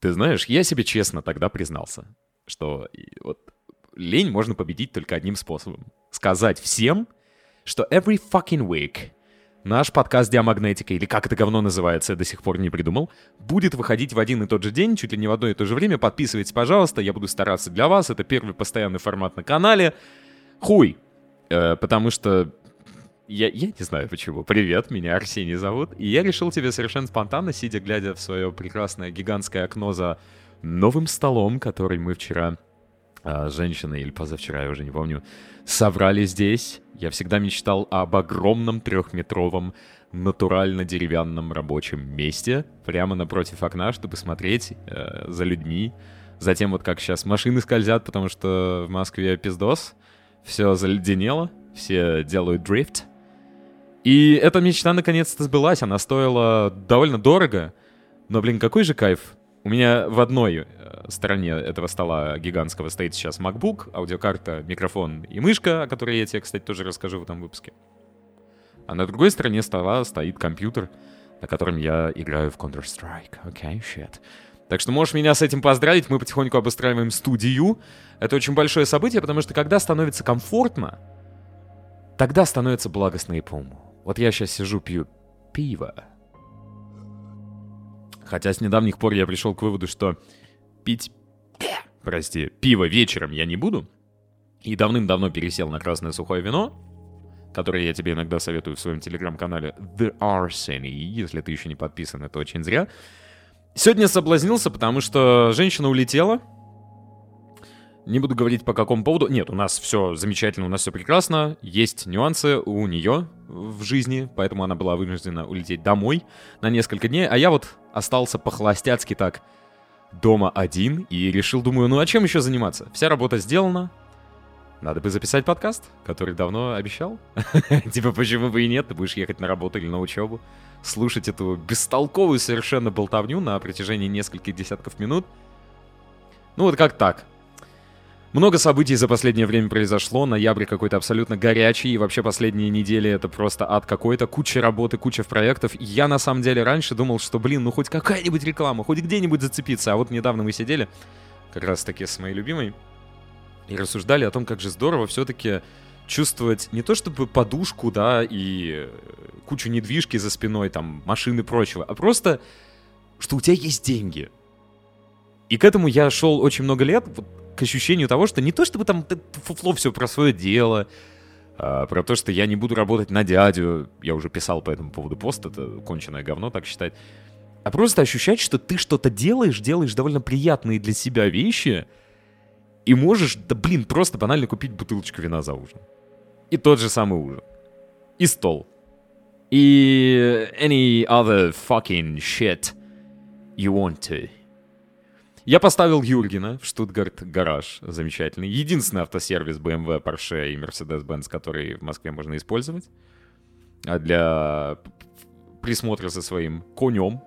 Ты знаешь, я себе честно тогда признался, что вот лень можно победить только одним способом. Сказать всем, что every fucking week наш подкаст Диамагнетика, или как это говно называется, я до сих пор не придумал, будет выходить в один и тот же день, чуть ли не в одно и то же время. Подписывайтесь, пожалуйста, я буду стараться для вас. Это первый постоянный формат на канале. Хуй! Э, потому что я, я не знаю почему. Привет, меня Арсений зовут. И я решил тебе совершенно спонтанно, сидя, глядя в свое прекрасное гигантское окно за новым столом, который мы вчера а, женщины или позавчера, я уже не помню, собрали здесь. Я всегда мечтал об огромном трехметровом натурально деревянном рабочем месте прямо напротив окна, чтобы смотреть э, за людьми. Затем вот как сейчас машины скользят, потому что в Москве пиздос, все заледенело, все делают дрифт. И эта мечта наконец-то сбылась, она стоила довольно дорого, но, блин, какой же кайф. У меня в одной э, стороне этого стола гигантского стоит сейчас MacBook, аудиокарта, микрофон и мышка, о которой я тебе, кстати, тоже расскажу в этом выпуске. А на другой стороне стола стоит компьютер, на котором я играю в Counter-Strike. Окей, okay, shit. Так что можешь меня с этим поздравить, мы потихоньку обустраиваем студию. Это очень большое событие, потому что когда становится комфортно, тогда становится благостно и по Вот я сейчас сижу, пью пиво. Хотя с недавних пор я пришел к выводу, что пить, прости, пиво вечером я не буду. И давным-давно пересел на красное сухое вино, которое я тебе иногда советую в своем телеграм-канале The Arseny. Если ты еще не подписан, это очень зря. Сегодня соблазнился, потому что женщина улетела. Не буду говорить по какому поводу. Нет, у нас все замечательно, у нас все прекрасно. Есть нюансы у нее в жизни, поэтому она была вынуждена улететь домой на несколько дней. А я вот остался по-холостяцки так дома один и решил, думаю, ну а чем еще заниматься? Вся работа сделана, надо бы записать подкаст, который давно обещал. типа, почему бы и нет, ты будешь ехать на работу или на учебу, слушать эту бестолковую совершенно болтовню на протяжении нескольких десятков минут. Ну вот как так. Много событий за последнее время произошло, ноябрь какой-то абсолютно горячий, и вообще последние недели это просто ад какой-то, куча работы, куча проектов. Я на самом деле раньше думал, что, блин, ну хоть какая-нибудь реклама, хоть где-нибудь зацепиться. А вот недавно мы сидели, как раз таки с моей любимой, и рассуждали о том, как же здорово все-таки чувствовать не то чтобы подушку, да, и кучу недвижки за спиной, там, машины и прочего, а просто, что у тебя есть деньги. И к этому я шел очень много лет, вот, к ощущению того, что не то чтобы там фуфло все про свое дело, а, про то, что я не буду работать на дядю, я уже писал по этому поводу пост, это конченое говно так считать, а просто ощущать, что ты что-то делаешь, делаешь довольно приятные для себя вещи, и можешь, да блин, просто банально купить бутылочку вина за ужин. И тот же самый ужин. И стол. И any other fucking shit you want to. Я поставил Юргена в Штутгарт гараж, замечательный. Единственный автосервис BMW, Porsche и Mercedes-Benz, который в Москве можно использовать а для присмотра за своим конем.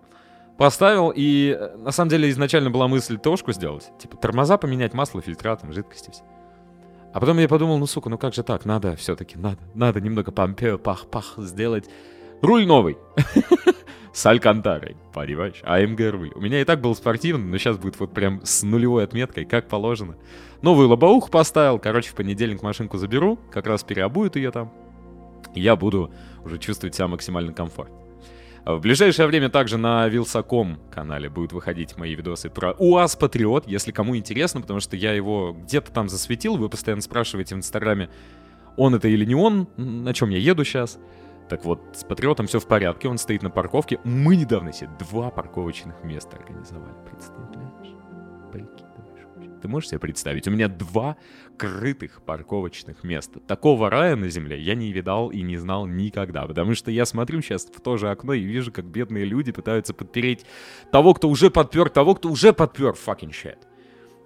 Поставил, и на самом деле изначально была мысль тошку сделать. Типа тормоза поменять, масло, фильтра, там, жидкости все. А потом я подумал, ну, сука, ну как же так? Надо все-таки, надо. Надо немного помпео, пах-пах сделать. Руль новый. с Алькантарой, понимаешь? AMG руль. У меня и так был спортивный, но сейчас будет вот прям с нулевой отметкой, как положено. Новую лобовуху поставил, короче, в понедельник машинку заберу, как раз переобуют ее там. Я буду уже чувствовать себя максимально комфортно. В ближайшее время также на Вилсаком канале будут выходить мои видосы про УАЗ Патриот, если кому интересно, потому что я его где-то там засветил, вы постоянно спрашиваете в Инстаграме, он это или не он, на чем я еду сейчас. Так вот, с Патриотом все в порядке, он стоит на парковке. Мы недавно себе два парковочных места организовали, представляешь? Прикидываешь Ты можешь себе представить? У меня два крытых парковочных места. Такого рая на земле я не видал и не знал никогда, потому что я смотрю сейчас в то же окно и вижу, как бедные люди пытаются подпереть того, кто уже подпер, того, кто уже подпер fucking shit.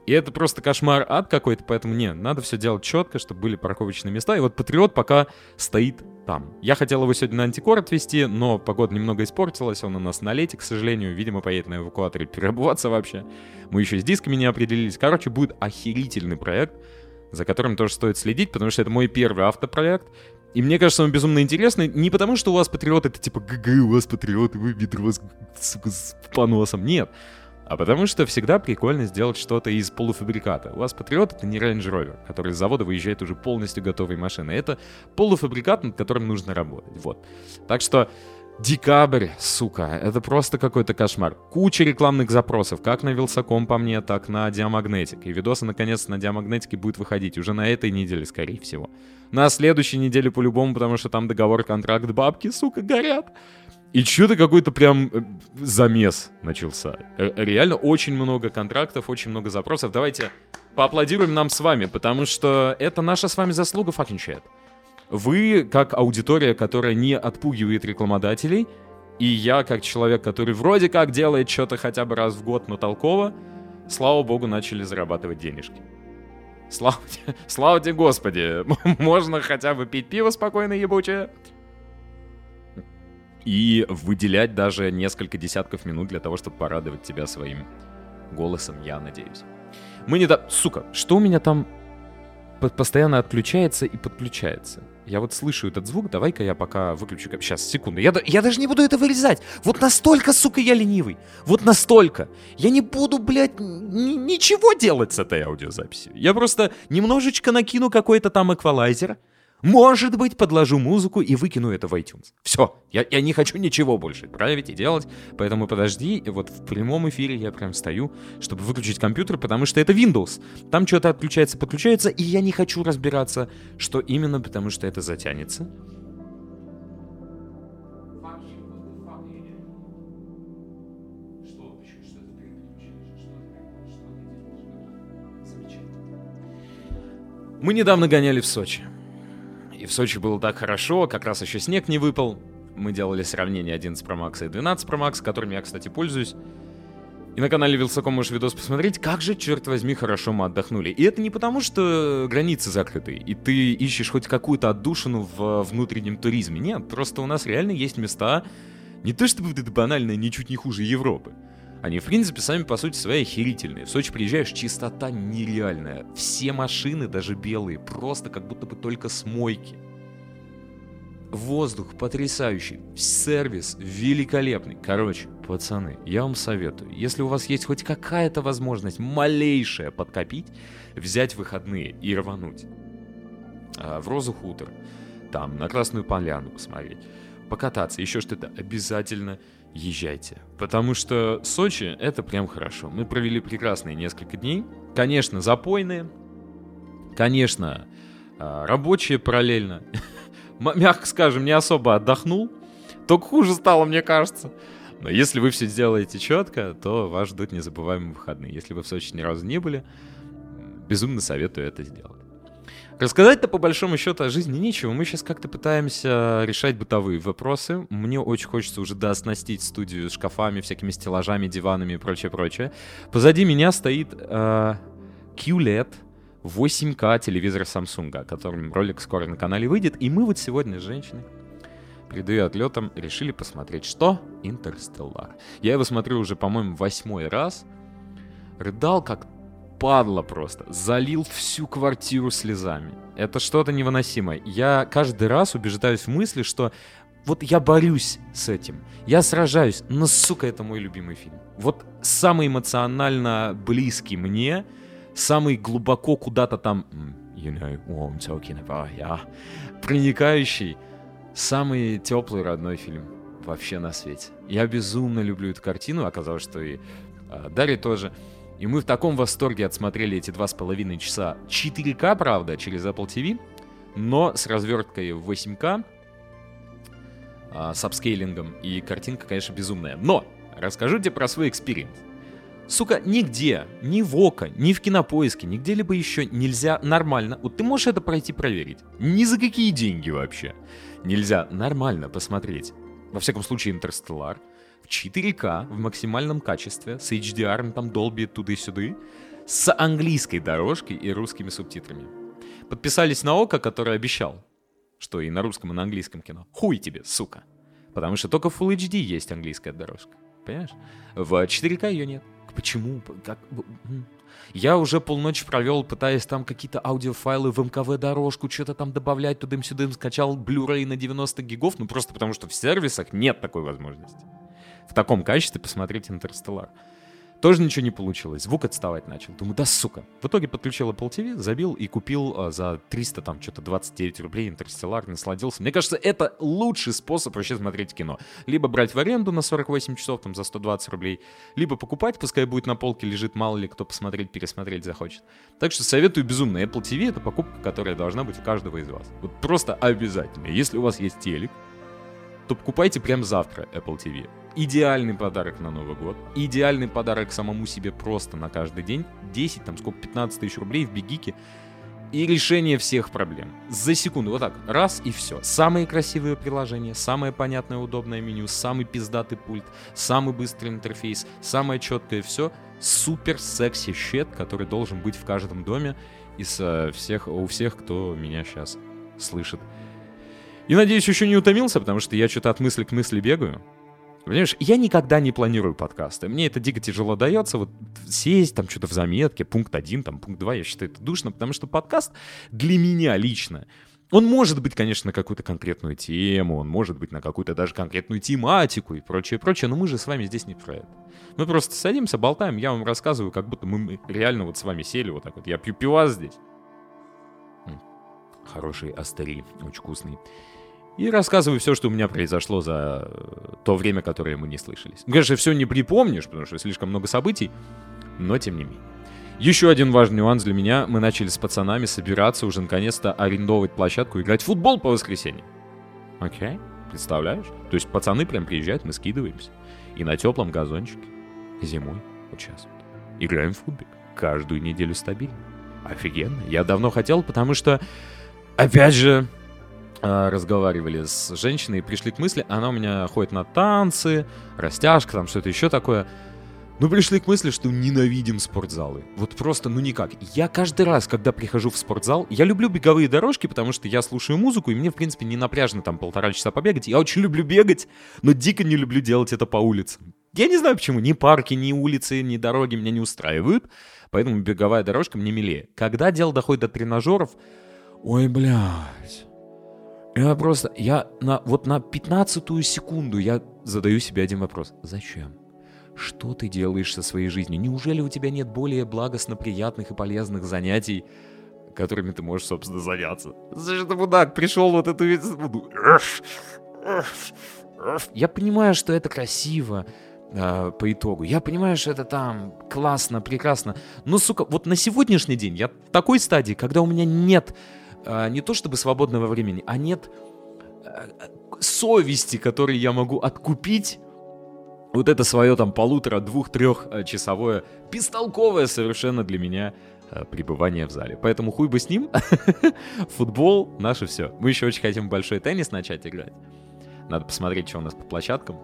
И это просто кошмар ад какой-то, поэтому не, надо все делать четко, чтобы были парковочные места. И вот Патриот пока стоит там. Я хотел его сегодня на антикор отвезти, но погода немного испортилась, он у нас на лете, к сожалению, видимо, поедет на эвакуаторе переобуваться вообще. Мы еще с дисками не определились. Короче, будет охерительный проект, за которым тоже стоит следить, потому что это мой первый автопроект. И мне кажется, он безумно интересный не потому, что у вас патриот это типа ГГ, у вас патриот, вы вас, сука, с поносом. Нет. А потому что всегда прикольно сделать что-то из полуфабриката. У вас Патриот это не Range Rover, который с завода выезжает уже полностью готовой машиной. Это полуфабрикат, над которым нужно работать. Вот. Так что Декабрь, сука, это просто какой-то кошмар. Куча рекламных запросов, как на Вилсаком по мне, так на Диамагнетик. И видосы, наконец, на Диамагнетике будет выходить уже на этой неделе, скорее всего. На следующей неделе по-любому, потому что там договор, контракт, бабки, сука, горят. И что-то какой-то прям э, замес начался. Реально очень много контрактов, очень много запросов. Давайте поаплодируем нам с вами, потому что это наша с вами заслуга, fucking shit. Вы, как аудитория, которая не отпугивает рекламодателей, и я, как человек, который вроде как делает что-то хотя бы раз в год, но толково, слава богу, начали зарабатывать денежки. Слава, слава тебе, Господи, можно хотя бы пить пиво спокойно, ебучее. И выделять даже несколько десятков минут для того, чтобы порадовать тебя своим голосом, я надеюсь. Мы не да... Сука, что у меня там постоянно отключается и подключается? Я вот слышу этот звук, давай-ка я пока выключу... Сейчас, секунду. Я, я даже не буду это вырезать. Вот настолько, сука, я ленивый. Вот настолько. Я не буду, блядь, ничего делать с этой аудиозаписью. Я просто немножечко накину какой-то там эквалайзер. Может быть, подложу музыку и выкину это в iTunes. Все, я, я не хочу ничего больше править и делать, поэтому подожди, и вот в прямом эфире я прям стою, чтобы выключить компьютер, потому что это Windows. Там что-то отключается, подключается, и я не хочу разбираться, что именно, потому что это затянется. Мы недавно гоняли в Сочи. В Сочи было так хорошо, как раз еще снег не выпал. Мы делали сравнение 11 Pro Max и 12 Pro Max, которыми я, кстати, пользуюсь. И на канале Вилсаком можешь видос посмотреть, как же, черт возьми, хорошо мы отдохнули. И это не потому, что границы закрыты, и ты ищешь хоть какую-то отдушину в внутреннем туризме. Нет, просто у нас реально есть места, не то чтобы это банально, ничуть не хуже Европы. Они, в принципе, сами по сути свои охерительные. В Сочи приезжаешь, чистота нереальная. Все машины, даже белые, просто как будто бы только с мойки. Воздух потрясающий, сервис великолепный. Короче, пацаны, я вам советую, если у вас есть хоть какая-то возможность, малейшая, подкопить, взять выходные и рвануть. А, в Розу Хутор, там, на Красную Поляну посмотреть, покататься, еще что-то, обязательно езжайте. Потому что Сочи — это прям хорошо. Мы провели прекрасные несколько дней. Конечно, запойные. Конечно, а, рабочие параллельно. Мягко скажем, не особо отдохнул. Только хуже стало, мне кажется. Но если вы все сделаете четко, то вас ждут незабываемые выходные. Если вы в Сочи ни разу не были, безумно советую это сделать. Рассказать-то по большому счету о жизни нечего. Мы сейчас как-то пытаемся решать бытовые вопросы. Мне очень хочется уже дооснастить студию шкафами, всякими стеллажами, диванами и прочее-прочее. Позади меня стоит э, QLED 8К телевизор Samsung, о котором ролик скоро на канале выйдет. И мы вот сегодня с женщиной перед ее отлетом решили посмотреть, что? Интерстеллар. Я его смотрю уже, по-моему, восьмой раз. Рыдал как падла просто. Залил всю квартиру слезами. Это что-то невыносимое. Я каждый раз убеждаюсь в мысли, что вот я борюсь с этим. Я сражаюсь, но, сука, это мой любимый фильм. Вот самый эмоционально близкий мне, самый глубоко куда-то там, you know what I'm talking about, yeah, проникающий, самый теплый родной фильм вообще на свете. Я безумно люблю эту картину, оказалось, что и э, Дарья тоже. И мы в таком восторге отсмотрели эти два с половиной часа 4К, правда, через Apple TV, но с разверткой в 8К, а, с апскейлингом, и картинка, конечно, безумная. Но расскажу тебе про свой экспириенс. Сука, нигде, ни в Okko, ни в Кинопоиске, нигде либо еще нельзя нормально, вот ты можешь это пройти проверить, ни за какие деньги вообще, нельзя нормально посмотреть, во всяком случае, Интерстеллар, 4К в максимальном качестве, с HDR, там Dolby туда-сюда, с английской дорожкой и русскими субтитрами. Подписались на Okko, который обещал, что и на русском, и на английском кино. Хуй тебе, сука. Потому что только в Full HD есть английская дорожка. Понимаешь? В 4К ее нет, Почему? Как? Я уже полночи провел, пытаясь там какие-то аудиофайлы в МКВ-дорожку, что-то там добавлять тудым-сюдым, скачал Blu-ray на 90 гигов, ну просто потому что в сервисах нет такой возможности. В таком качестве посмотреть «Интерстеллар». Тоже ничего не получилось. Звук отставать начал. Думаю, да сука. В итоге подключил Apple TV, забил и купил а, за 300, там, что-то 29 рублей Интерстеллар, насладился. Мне кажется, это лучший способ вообще смотреть кино. Либо брать в аренду на 48 часов, там, за 120 рублей, либо покупать, пускай будет на полке лежит, мало ли кто посмотреть, пересмотреть захочет. Так что советую безумно. Apple TV — это покупка, которая должна быть у каждого из вас. Вот просто обязательно. Если у вас есть телек, то покупайте прямо завтра Apple TV. Идеальный подарок на Новый год. Идеальный подарок самому себе просто на каждый день. 10, там сколько, 15 тысяч рублей в Бигике. И решение всех проблем. За секунду, вот так, раз и все. Самые красивые приложения, самое понятное удобное меню, самый пиздатый пульт, самый быстрый интерфейс, самое четкое все. Супер секси щет, который должен быть в каждом доме из uh, всех, у всех, кто меня сейчас слышит. И надеюсь, еще не утомился, потому что я что-то от мысли к мысли бегаю. Понимаешь, я никогда не планирую подкасты. Мне это дико тяжело дается. Вот сесть там что-то в заметке, пункт один, там пункт два, я считаю это душно, потому что подкаст для меня лично, он может быть, конечно, на какую-то конкретную тему, он может быть на какую-то даже конкретную тематику и прочее, прочее, но мы же с вами здесь не про это. Мы просто садимся, болтаем, я вам рассказываю, как будто мы реально вот с вами сели вот так вот. Я пью пивас здесь. Хороший астери, очень вкусный и рассказываю все, что у меня произошло за э, то время, которое мы не слышались. Конечно, все не припомнишь, потому что слишком много событий, но тем не менее. Еще один важный нюанс для меня. Мы начали с пацанами собираться уже наконец-то арендовать площадку играть в футбол по воскресеньям. Окей, okay. представляешь? То есть пацаны прям приезжают, мы скидываемся. И на теплом газончике зимой участвуют. Играем в футбик. Каждую неделю стабильно. Офигенно. Я давно хотел, потому что, опять же, разговаривали с женщиной и пришли к мысли, она у меня ходит на танцы, растяжка, там что-то еще такое. Ну, пришли к мысли, что ненавидим спортзалы. Вот просто, ну никак. Я каждый раз, когда прихожу в спортзал, я люблю беговые дорожки, потому что я слушаю музыку, и мне, в принципе, не напряжно там полтора часа побегать. Я очень люблю бегать, но дико не люблю делать это по улицам. Я не знаю почему, ни парки, ни улицы, ни дороги меня не устраивают, поэтому беговая дорожка мне милее. Когда дело доходит до тренажеров, ой, блядь, я просто, я на, вот на 15 секунду я задаю себе один вопрос. Зачем? Что ты делаешь со своей жизнью? Неужели у тебя нет более благостно приятных и полезных занятий, которыми ты можешь, собственно, заняться? Зачем ты, мудак, пришел вот эту... Я понимаю, что это красиво, э, по итогу. Я понимаю, что это там классно, прекрасно. Но, сука, вот на сегодняшний день я в такой стадии, когда у меня нет а, не то чтобы свободного времени, а нет а, совести, которой я могу откупить вот это свое там полутора, двух, трех а, часовое, бестолковое совершенно для меня пребывание в зале. Поэтому хуй бы с ним. Футбол — наше все. Мы еще очень хотим большой теннис начать играть. Надо посмотреть, что у нас по площадкам.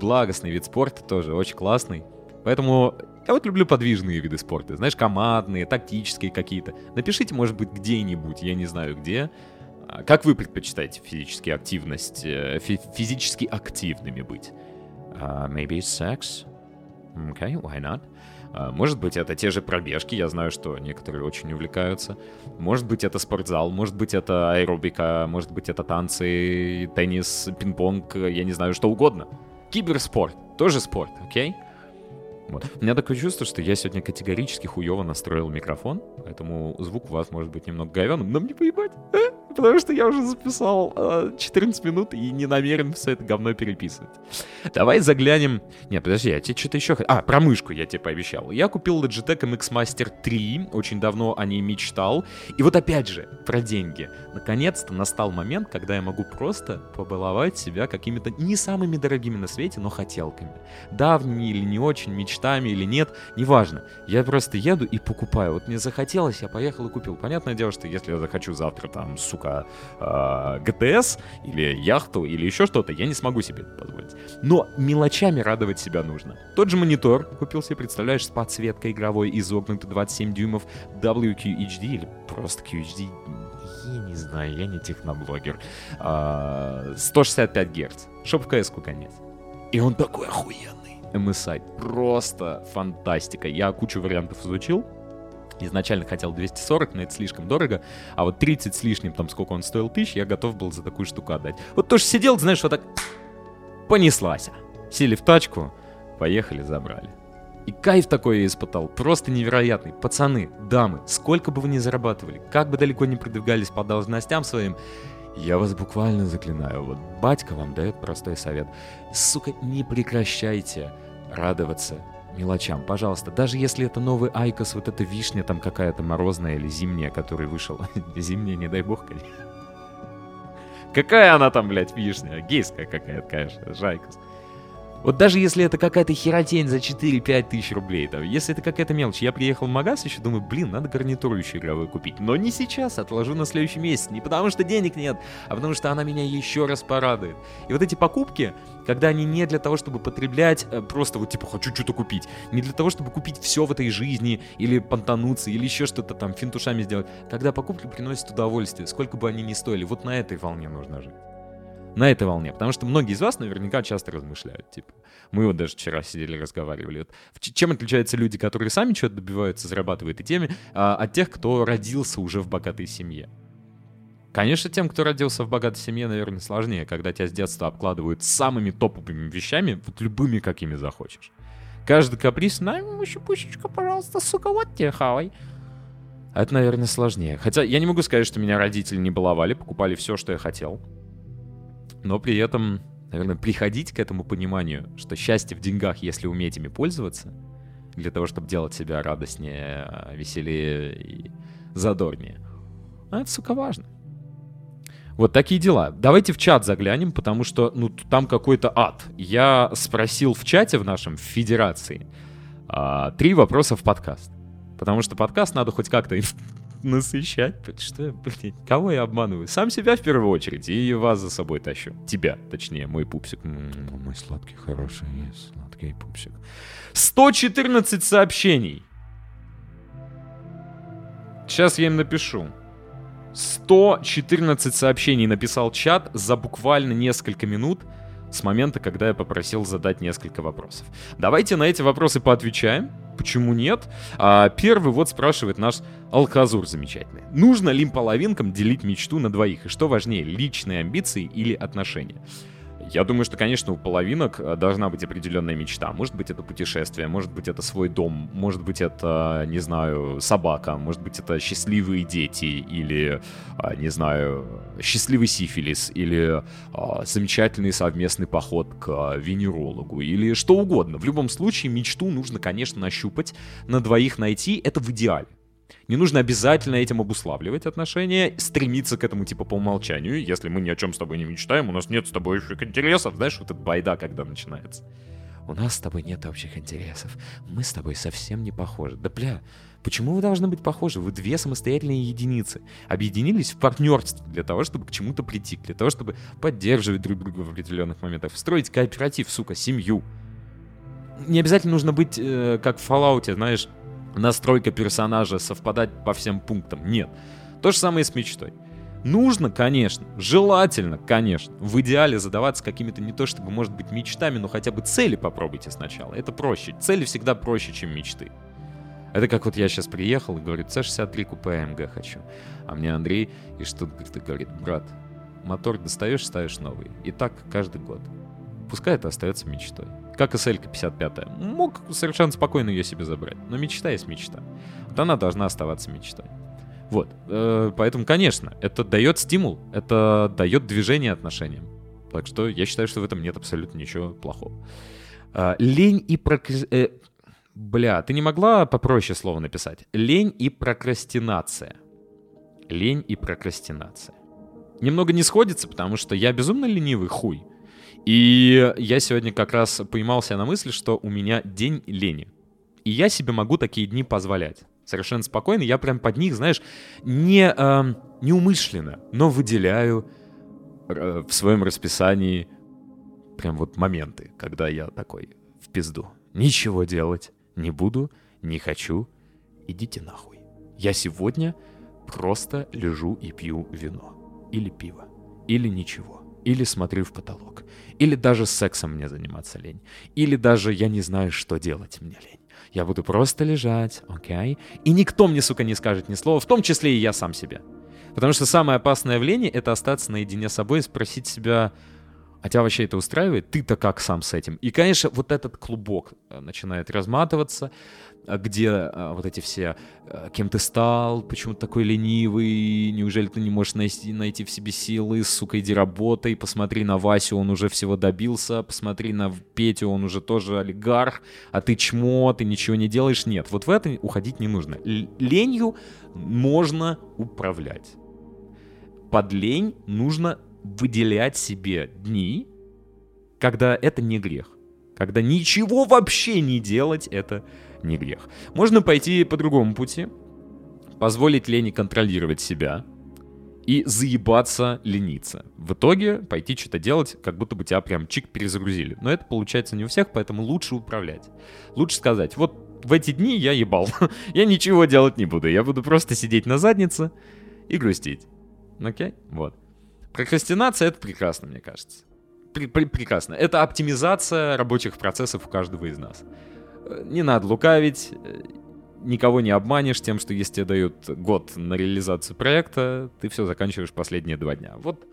Благостный вид спорта тоже, очень классный. Поэтому я вот люблю подвижные виды спорта, знаешь, командные, тактические какие-то. Напишите, может быть, где-нибудь, я не знаю где. А, как вы предпочитаете физически активность, э, фи- физически активными быть? Uh, maybe sex? Okay, why not? Uh, может быть, это те же пробежки, я знаю, что некоторые очень увлекаются. Может быть, это спортзал, может быть, это аэробика, может быть, это танцы, теннис, пинг-понг, я не знаю, что угодно. Киберспорт, тоже спорт, окей? Okay? Вот. У меня такое чувство, что я сегодня категорически хуево настроил микрофон, поэтому звук у вас может быть немного говеным, но мне поебать. А? потому что я уже записал э, 14 минут и не намерен все это говно переписывать. Давай заглянем... Не, подожди, я тебе что-то еще... А, про мышку я тебе пообещал. Я купил Logitech MX Master 3, очень давно о ней мечтал. И вот опять же, про деньги. Наконец-то настал момент, когда я могу просто побаловать себя какими-то не самыми дорогими на свете, но хотелками. Давними или не очень, мечтами или нет, неважно. Я просто еду и покупаю. Вот мне захотелось, я поехал и купил. Понятное дело, что если я захочу завтра там, сука, э, ГТС или яхту или еще что-то, я не смогу себе это позволить. Но мелочами радовать себя нужно. Тот же монитор купил себе, представляешь, с подсветкой игровой, изогнутый 27 дюймов WQHD или просто QHD, я не знаю, я не техноблогер. А, 165 Гц, чтоб в КС конец. И он такой охуенный. MSI. Просто фантастика. Я кучу вариантов изучил. Изначально хотел 240, но это слишком дорого. А вот 30 с лишним, там сколько он стоил тысяч, я готов был за такую штуку отдать. Вот тоже сидел, знаешь, вот так понеслась. Сели в тачку, поехали, забрали. И кайф такой я испытал, просто невероятный. Пацаны, дамы, сколько бы вы ни зарабатывали, как бы далеко не продвигались по должностям своим, я вас буквально заклинаю, вот батька вам дает простой совет. Сука, не прекращайте радоваться мелочам, пожалуйста. Даже если это новый IQOS, вот эта вишня там какая-то морозная или зимняя, который вышел. зимняя, не дай бог, конечно. Какая она там, блядь, вишня? Гейская какая-то, конечно, Жайкос. Вот даже если это какая-то херотень за 4-5 тысяч рублей, там, если это какая-то мелочь, я приехал в магаз еще, думаю, блин, надо гарнитуру еще игровую купить. Но не сейчас, отложу на следующий месяц. Не потому что денег нет, а потому что она меня еще раз порадует. И вот эти покупки, когда они не для того, чтобы потреблять, э, просто вот типа хочу что-то купить, не для того, чтобы купить все в этой жизни, или понтануться, или еще что-то там финтушами сделать. Когда покупки приносят удовольствие, сколько бы они ни стоили, вот на этой волне нужно жить на этой волне. Потому что многие из вас наверняка часто размышляют. Типа, мы вот даже вчера сидели, разговаривали. Вот, чем отличаются люди, которые сами что-то добиваются, зарабатывают и теми, а, от тех, кто родился уже в богатой семье? Конечно, тем, кто родился в богатой семье, наверное, сложнее, когда тебя с детства обкладывают самыми топовыми вещами, вот любыми, какими захочешь. Каждый каприз, на еще пушечка, пожалуйста, сука, вот тебе хавай. Это, наверное, сложнее. Хотя я не могу сказать, что меня родители не баловали, покупали все, что я хотел но при этом, наверное, приходить к этому пониманию, что счастье в деньгах, если уметь ими пользоваться, для того, чтобы делать себя радостнее, веселее и задорнее. А это, сука, важно. Вот такие дела. Давайте в чат заглянем, потому что, ну, там какой-то ад. Я спросил в чате в нашем, в Федерации, а, три вопроса в подкаст. Потому что подкаст надо хоть как-то насыщать. Что, блин, кого я обманываю? Сам себя в первую очередь и вас за собой тащу. Тебя, точнее, мой пупсик. Мой сладкий, хороший, сладкий пупсик. 114 сообщений. Сейчас я им напишу. 114 сообщений написал чат за буквально несколько минут с момента, когда я попросил задать несколько вопросов. Давайте на эти вопросы поотвечаем. Почему нет? А, первый вот спрашивает наш Алказур замечательный. Нужно ли половинкам делить мечту на двоих? И что важнее, личные амбиции или отношения? Я думаю, что, конечно, у половинок э, должна быть определенная мечта. Может быть, это путешествие, может быть, это свой дом, может быть, это, не знаю, собака, может быть, это счастливые дети, или, а, не знаю, счастливый сифилис, или а, замечательный совместный поход к венерологу, или что угодно. В любом случае, мечту нужно, конечно, нащупать, на двоих найти, это в идеале. Не нужно обязательно этим обуславливать отношения, стремиться к этому типа по умолчанию. Если мы ни о чем с тобой не мечтаем, у нас нет с тобой общих интересов. Знаешь, вот эта байда, когда начинается. У нас с тобой нет общих интересов. Мы с тобой совсем не похожи. Да бля, почему вы должны быть похожи? Вы две самостоятельные единицы. Объединились в партнерстве для того, чтобы к чему-то прийти, для того, чтобы поддерживать друг друга в определенных моментах, строить кооператив, сука, семью. Не обязательно нужно быть, э, как в Fallout, знаешь, настройка персонажа совпадать по всем пунктам. Нет. То же самое и с мечтой. Нужно, конечно, желательно, конечно, в идеале задаваться какими-то не то чтобы, может быть, мечтами, но хотя бы цели попробуйте сначала. Это проще. Цели всегда проще, чем мечты. Это как вот я сейчас приехал и говорю, C63 купе АМГ хочу. А мне Андрей из Штутгарта говорит, брат, мотор достаешь, ставишь новый. И так каждый год. Пускай это остается мечтой. Как и SL 55. Мог совершенно спокойно ее себе забрать. Но мечта есть мечта. Вот она должна оставаться мечтой. Вот. Э, поэтому, конечно, это дает стимул, это дает движение отношениям. Так что я считаю, что в этом нет абсолютно ничего плохого. Э, лень и прокра... Э, бля, ты не могла попроще слово написать? Лень и прокрастинация. Лень и прокрастинация. Немного не сходится, потому что я безумно ленивый хуй. И я сегодня как раз поймался на мысли, что у меня день лени. И я себе могу такие дни позволять. Совершенно спокойно. Я прям под них, знаешь, не, э, неумышленно, но выделяю э, в своем расписании прям вот моменты, когда я такой в пизду. Ничего делать не буду, не хочу. Идите нахуй. Я сегодня просто лежу и пью вино. Или пиво. Или ничего. Или смотрю в потолок. Или даже сексом мне заниматься лень. Или даже я не знаю, что делать мне лень. Я буду просто лежать, окей? И никто мне, сука, не скажет ни слова, в том числе и я сам себе. Потому что самое опасное явление — это остаться наедине с собой и спросить себя, а тебя вообще это устраивает? Ты-то как сам с этим? И, конечно, вот этот клубок э, начинает разматываться, где а, вот эти все «Кем ты стал? Почему ты такой ленивый? Неужели ты не можешь найти, найти в себе силы? Сука, иди работай. Посмотри на Васю, он уже всего добился. Посмотри на Петю, он уже тоже олигарх. А ты чмо, ты ничего не делаешь. Нет, вот в это уходить не нужно. Ленью можно управлять. Под лень нужно выделять себе дни, когда это не грех. Когда ничего вообще не делать, это не грех. Можно пойти по другому пути, позволить лени контролировать себя и заебаться лениться. В итоге пойти что-то делать, как будто бы тебя прям чик перезагрузили. Но это получается не у всех, поэтому лучше управлять. Лучше сказать, вот в эти дни я ебал. я ничего делать не буду. Я буду просто сидеть на заднице и грустить. Окей? Вот. Прокрастинация — это прекрасно, мне кажется. Пр -пр прекрасно. Это оптимизация рабочих процессов у каждого из нас. Э, не надо лукавить, э, никого не обманешь тем, что если тебе дают год на реализацию проекта, ты все заканчиваешь последние два дня. Вот.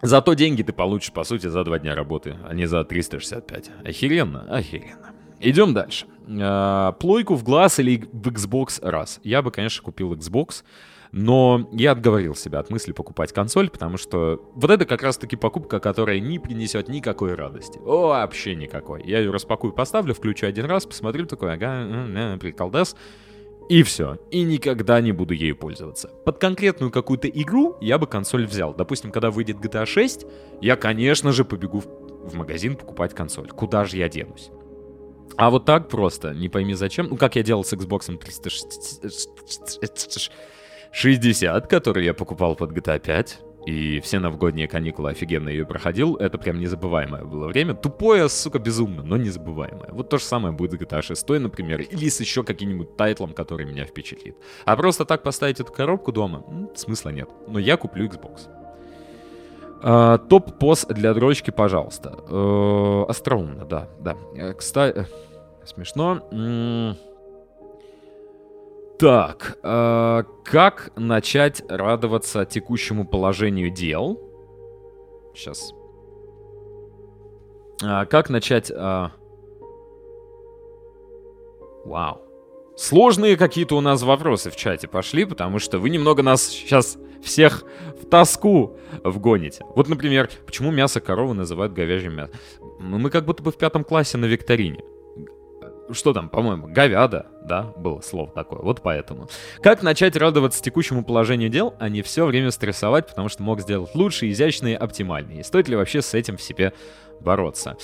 Зато деньги ты получишь, по сути, за два дня работы, а не за 365. Охеренно? Охеренно. Идем дальше. А, плойку в глаз или в Xbox раз. Я бы, конечно, купил Xbox. Но я отговорил себя от мысли покупать консоль, потому что вот это как раз-таки покупка, которая не принесет никакой радости. О, вообще никакой. Я ее распакую, поставлю, включу один раз, посмотрю, такой, ага, приколдес. И все. И никогда не буду ею пользоваться. Под конкретную какую-то игру я бы консоль взял. Допустим, когда выйдет GTA 6, я, конечно же, побегу в магазин покупать консоль. Куда же я денусь? А вот так просто, не пойми зачем. Ну, как я делал с Xbox 360 60, который я покупал под GTA 5, и все новогодние каникулы офигенно ее проходил, это прям незабываемое было время. Тупое, сука, безумно, но незабываемое. Вот то же самое будет с GTA 6, например, или с еще каким-нибудь тайтлом, который меня впечатлит. А просто так поставить эту коробку дома, смысла нет. Но я куплю Xbox. А, Топ-пост для дрочки, пожалуйста. Э, остроумно, да, да. Э, Кстати, смешно. Так, э, как начать радоваться текущему положению дел? Сейчас. А, как начать... А... Вау. Сложные какие-то у нас вопросы в чате пошли, потому что вы немного нас сейчас всех в тоску вгоните. Вот, например, почему мясо коровы называют говяжьим мясом? Мы как будто бы в пятом классе на викторине что там, по-моему, говяда, да, было слово такое, вот поэтому. Как начать радоваться текущему положению дел, а не все время стрессовать, потому что мог сделать лучше, изящные, оптимальные. И стоит ли вообще с этим в себе бороться?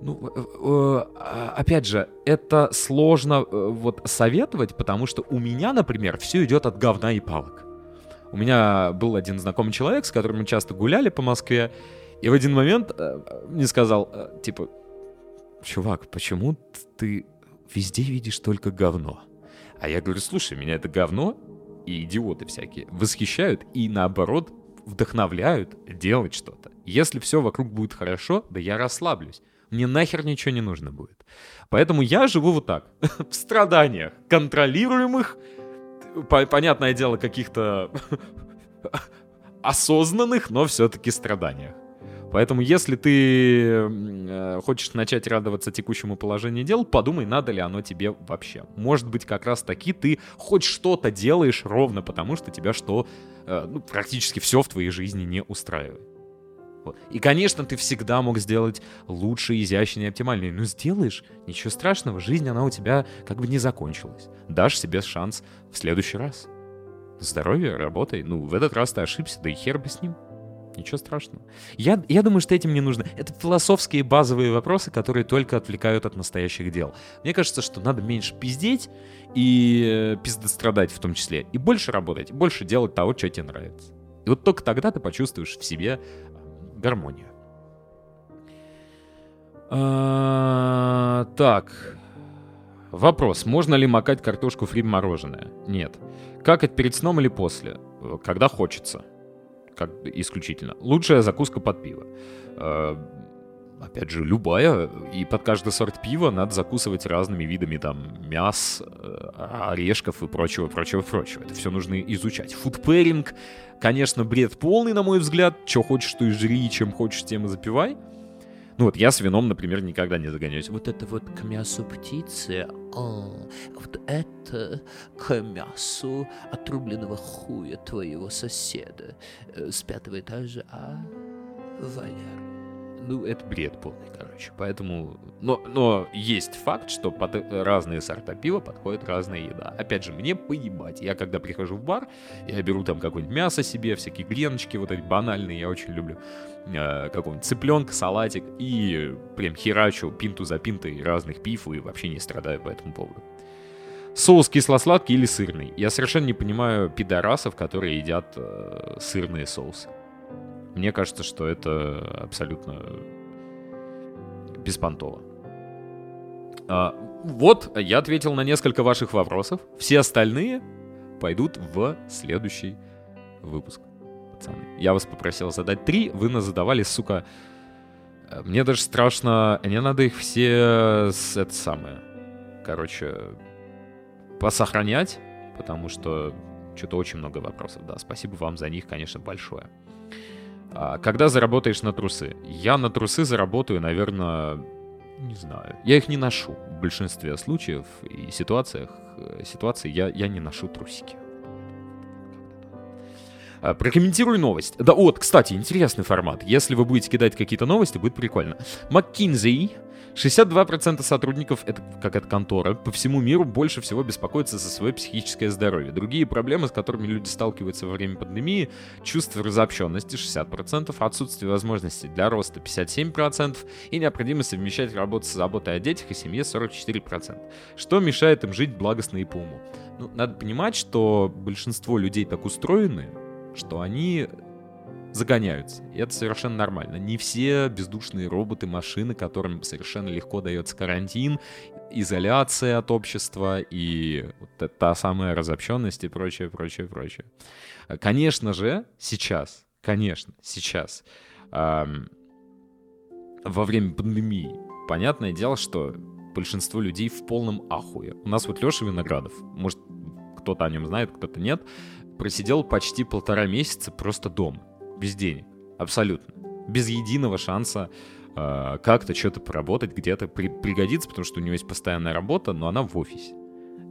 Ну, э, э, опять же, это сложно э, вот советовать, потому что у меня, например, все идет от говна и палок. У меня был один знакомый человек, с которым мы часто гуляли по Москве, и в один момент мне сказал, типа, чувак, почему ты везде видишь только говно. А я говорю, слушай, меня это говно и идиоты всякие восхищают и наоборот вдохновляют делать что-то. Если все вокруг будет хорошо, да я расслаблюсь. Мне нахер ничего не нужно будет. Поэтому я живу вот так. в страданиях. Контролируемых, понятное дело, каких-то осознанных, но все-таки страданиях. Поэтому, если ты э, хочешь начать радоваться текущему положению дел, подумай, надо ли оно тебе вообще. Может быть, как раз таки ты хоть что-то делаешь ровно потому, что тебя что, э, ну, практически все в твоей жизни не устраивает. Вот. И, конечно, ты всегда мог сделать лучше, изящнее, оптимальнее. Но сделаешь, ничего страшного, жизнь, она у тебя как бы не закончилась. Дашь себе шанс в следующий раз. Здоровье, работай. Ну, в этот раз ты ошибся, да и хер бы с ним. Ничего страшного. Я, я думаю, что этим не нужно. Это философские базовые вопросы, которые только отвлекают от настоящих дел. Мне кажется, что надо меньше пиздеть и э, пиздострадать в том числе. И больше работать, больше делать того, что тебе нравится. И вот только тогда ты почувствуешь в себе э, гармонию. А, так. Вопрос. Можно ли макать картошку фри в мороженое? Нет. Как это перед сном или после? Когда хочется как исключительно. Лучшая закуска под пиво. Э, опять же, любая, и под каждый сорт пива надо закусывать разными видами там мяс, э, орешков и прочего, прочего, прочего. Это все нужно изучать. Фудпэринг, конечно, бред полный, на мой взгляд. Что хочешь, то и жри, чем хочешь, тем и запивай. Ну вот я с вином, например, никогда не загоняюсь. Вот это вот к мясу птицы, а, вот это к мясу отрубленного хуя твоего соседа э, с пятого этажа, а, Валер? Ну, это бред полный, короче. Поэтому... Но, но есть факт, что под разные сорта пива подходит разная еда. Опять же, мне поебать. Я когда прихожу в бар, я беру там какое-нибудь мясо себе, всякие греночки вот эти банальные, я очень люблю. Э, какого-нибудь цыпленка, салатик. И прям херачу пинту за пинтой разных пив и вообще не страдаю по этому поводу. Соус кисло-сладкий или сырный. Я совершенно не понимаю пидорасов, которые едят э, сырные соусы. Мне кажется, что это абсолютно беспонтово. А, вот, я ответил на несколько ваших вопросов. Все остальные пойдут в следующий выпуск. Пацаны. Я вас попросил задать три, вы нас задавали, сука. Мне даже страшно. Мне надо их все с это самое. Короче, посохранять, потому что что-то очень много вопросов, да. Спасибо вам за них, конечно, большое. А, когда заработаешь на трусы? Я на трусы заработаю, наверное, не знаю. Я их не ношу в большинстве случаев и ситуациях. Э, ситуаций я, я не ношу трусики. А, прокомментируй новость. Да вот, кстати, интересный формат. Если вы будете кидать какие-то новости, будет прикольно. McKinsey 62% сотрудников, это как это контора, по всему миру больше всего беспокоятся за свое психическое здоровье. Другие проблемы, с которыми люди сталкиваются во время пандемии, чувство разобщенности 60%, отсутствие возможностей для роста 57% и необходимость совмещать работу с заботой о детях и семье 44%. Что мешает им жить благостно и по уму? Ну, надо понимать, что большинство людей так устроены, что они загоняются. И это совершенно нормально. Не все бездушные роботы, машины, которым совершенно легко дается карантин, изоляция от общества и вот та самая разобщенность и прочее, прочее, прочее. Конечно же, сейчас, конечно, сейчас, эм, во время пандемии, понятное дело, что большинство людей в полном ахуе. У нас вот Леша Виноградов, может, кто-то о нем знает, кто-то нет, просидел почти полтора месяца просто дома без денег. Абсолютно. Без единого шанса э, как-то что-то поработать, где-то при, пригодится, потому что у него есть постоянная работа, но она в офисе.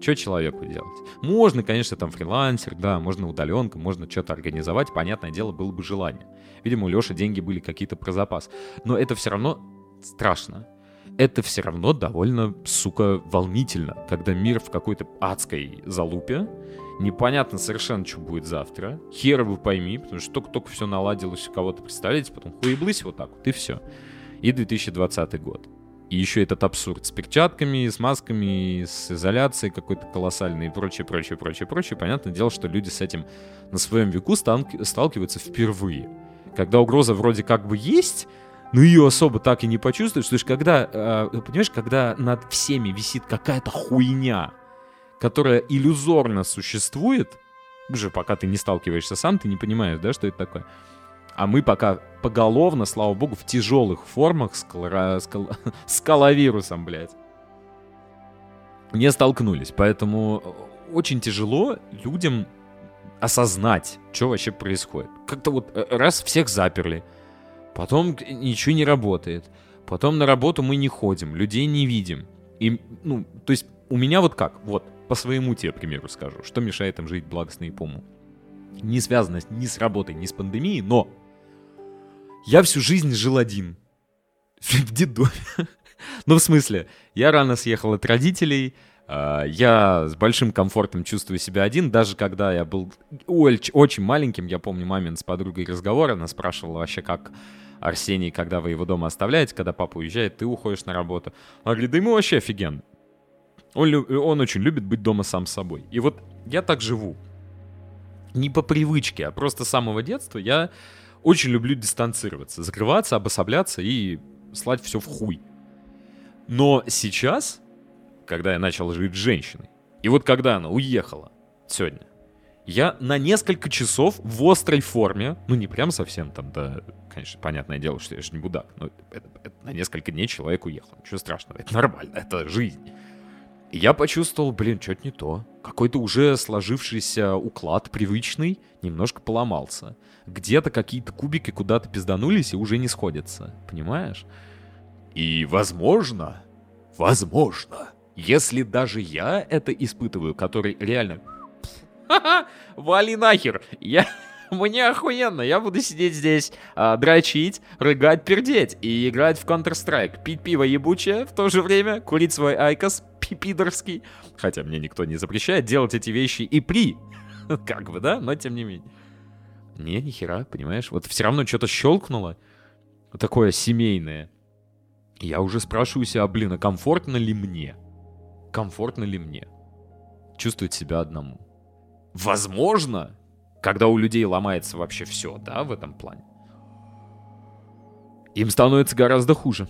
Что человеку делать? Можно, конечно, там фрилансер, да, можно удаленка, можно что-то организовать, понятное дело, было бы желание. Видимо, у Леши деньги были какие-то про запас. Но это все равно страшно. Это все равно довольно, сука, волнительно, когда мир в какой-то адской залупе, Непонятно совершенно, что будет завтра. Хер вы пойми, потому что только-только все наладилось у кого-то, представляете, потом хуеблысь вот так вот, и все. И 2020 год. И еще этот абсурд с перчатками, с масками, с изоляцией какой-то колоссальной и прочее, прочее, прочее, прочее. Понятное дело, что люди с этим на своем веку сталкиваются впервые. Когда угроза вроде как бы есть, но ее особо так и не почувствуешь. Слышь, когда, э, понимаешь, когда над всеми висит какая-то хуйня, которая иллюзорно существует, уже пока ты не сталкиваешься сам, ты не понимаешь, да, что это такое. А мы пока поголовно, слава богу, в тяжелых формах с, колора... с, кол... с коловирусом, блядь, не столкнулись. Поэтому очень тяжело людям осознать, что вообще происходит. Как-то вот э, раз всех заперли, потом ничего не работает, потом на работу мы не ходим, людей не видим. И, ну, то есть у меня вот как, вот, по своему тебе примеру скажу, что мешает им жить благостно и по уму. Не связано ни с работой, ни с пандемией, но я всю жизнь жил один. В детдоме. Ну, в смысле, я рано съехал от родителей, а, я с большим комфортом чувствую себя один, даже когда я был очень маленьким, я помню мамин с подругой разговор, она спрашивала вообще, как Арсений, когда вы его дома оставляете, когда папа уезжает, ты уходишь на работу. Она говорит, да ему вообще офигенно. Он, он очень любит быть дома сам собой. И вот я так живу. Не по привычке, а просто с самого детства я очень люблю дистанцироваться, закрываться, обособляться и слать все в хуй. Но сейчас, когда я начал жить с женщиной, и вот когда она уехала сегодня, Я на несколько часов в острой форме, ну не прям совсем там, да, конечно, понятное дело, что я же не будак, но это, это, на несколько дней человек уехал. Ничего страшного, это нормально, это жизнь. Я почувствовал, блин, что-то не то. Какой-то уже сложившийся уклад привычный немножко поломался. Где-то какие-то кубики куда-то пизданулись и уже не сходятся. Понимаешь? И возможно, возможно, если даже я это испытываю, который реально... Вали нахер! Я... Мне охуенно, я буду сидеть здесь, а, дрочить, рыгать, пердеть и играть в Counter-Strike, пить пиво ебучее в то же время, курить свой айкос пипидорский, хотя мне никто не запрещает делать эти вещи и при, как бы, да, но тем не менее. Не, ни хера, понимаешь, вот все равно что-то щелкнуло, такое семейное. Я уже спрашиваю себя, блин, а комфортно ли мне? Комфортно ли мне? Чувствовать себя одному. Возможно, когда у людей ломается вообще все, да, в этом плане, им становится гораздо хуже.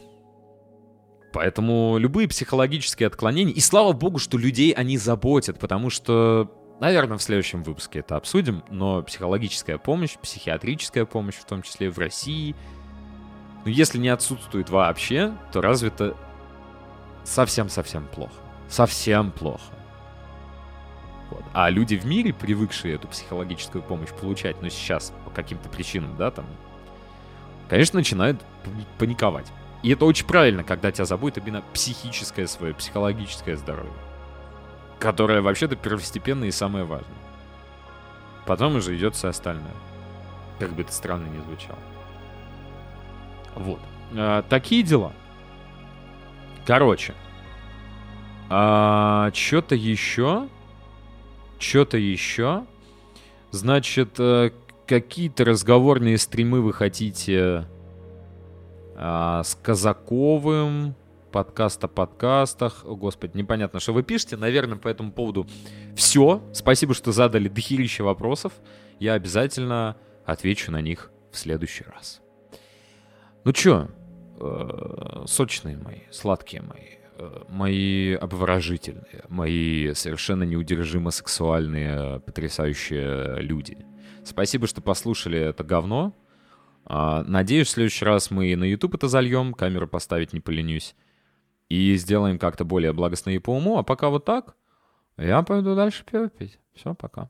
Поэтому любые психологические отклонения, и слава богу, что людей они заботят, потому что, наверное, в следующем выпуске это обсудим, но психологическая помощь, психиатрическая помощь, в том числе в России, ну, если не отсутствует вообще, то развито совсем-совсем плохо. Совсем плохо. Вот. А люди в мире, привыкшие эту психологическую помощь получать, но сейчас по каким-то причинам, да, там, конечно, начинают паниковать. И это очень правильно, когда тебя заботит именно психическое свое, психологическое здоровье. Которое вообще-то первостепенное и самое важное. Потом уже идет все остальное. Как бы это странно ни звучало. Вот. А, такие дела. Короче. А, что-то еще. Что-то еще. Значит, э, какие-то разговорные стримы вы хотите а, с Казаковым, подкаст о подкастах. О, господи, непонятно, что вы пишете. Наверное, по этому поводу все. Спасибо, что задали дохерища вопросов. Я обязательно отвечу на них в следующий раз. Ну чё, э, сочные мои, сладкие мои, мои обворожительные, мои совершенно неудержимо сексуальные, потрясающие люди. Спасибо, что послушали это говно. А, надеюсь, в следующий раз мы на YouTube это зальем, камеру поставить не поленюсь. И сделаем как-то более благостно и по уму. А пока вот так. Я пойду дальше пиво пить. Все, пока.